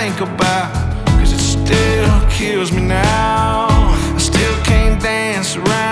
think about. Cause it still kills me now. I still can't dance around.